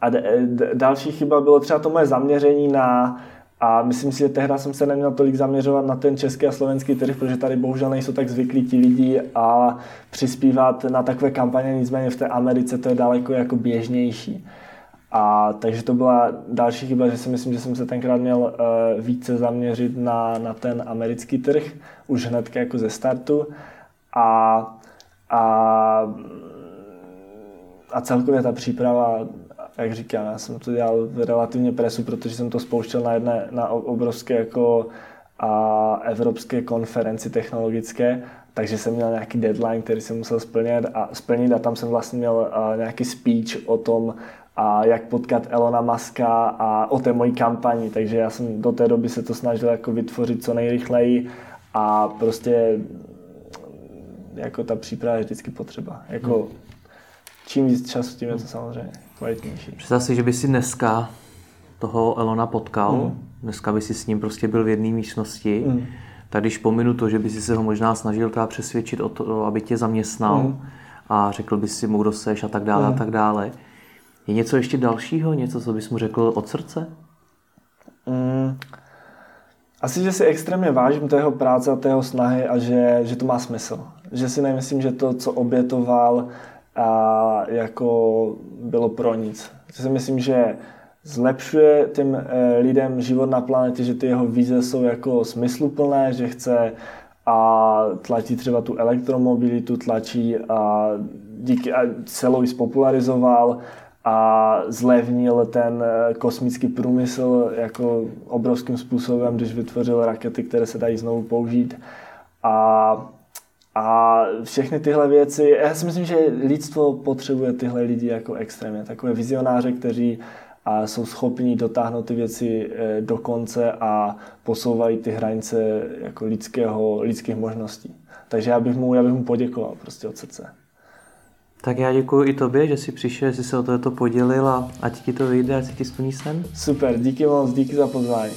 a d, d, další chyba bylo třeba to moje zaměření na, a myslím si, že tehdy jsem se neměl tolik zaměřovat na ten český a slovenský trh, protože tady bohužel nejsou tak zvyklí ti lidi a přispívat na takové kampaně, nicméně v té Americe to je daleko jako běžnější. A takže to byla další chyba, že si myslím, že jsem se tenkrát měl uh, více zaměřit na, na ten americký trh, už hned jako ze startu a, a, a celkově ta příprava, jak říkám, já jsem to dělal relativně presu, protože jsem to spouštěl na jedné, na obrovské jako a evropské konferenci technologické, takže jsem měl nějaký deadline, který jsem musel splnit a, splnit a tam jsem vlastně měl nějaký speech o tom, a jak potkat Elona Muska a o té mojí kampani, takže já jsem do té doby se to snažil jako vytvořit co nejrychleji a prostě jako ta příprava je vždycky potřeba. Jako hmm. čím víc času, tím je to samozřejmě kvalitnější. Představ si, že by si dneska toho Elona potkal, hmm. dneska by si s ním prostě byl v jedné místnosti, hmm. tak když pominu to, že by si se ho možná snažil teda přesvědčit o to, aby tě zaměstnal hmm. a řekl by si mu, kdo seš a tak dále hmm. a tak dále. Je něco ještě dalšího, něco, co bys mu řekl od srdce? Hmm Asi, že si extrémně vážím tého práce a tého snahy a že, že to má smysl. Že si nemyslím, že to, co obětoval, a jako bylo pro nic. Že si myslím, že zlepšuje těm eh, lidem život na planetě, že ty jeho vize jsou jako smysluplné, že chce a tlačí třeba tu elektromobilitu, tlačí a díky a celou spopularizoval a zlevnil ten eh, kosmický průmysl jako obrovským způsobem, když vytvořil rakety, které se dají znovu použít. A, a všechny tyhle věci, já si myslím, že lidstvo potřebuje tyhle lidi jako extrémně, takové vizionáře, kteří a jsou schopní dotáhnout ty věci eh, do konce a posouvají ty hranice jako lidského, lidských možností. Takže já bych mu, já bych mu poděkoval prostě od srdce. Tak já děkuji i tobě, že jsi přišel, že jsi se o to podělil a ať ti to vyjde, ať si ti splní sen. Super, díky moc, díky za pozvání.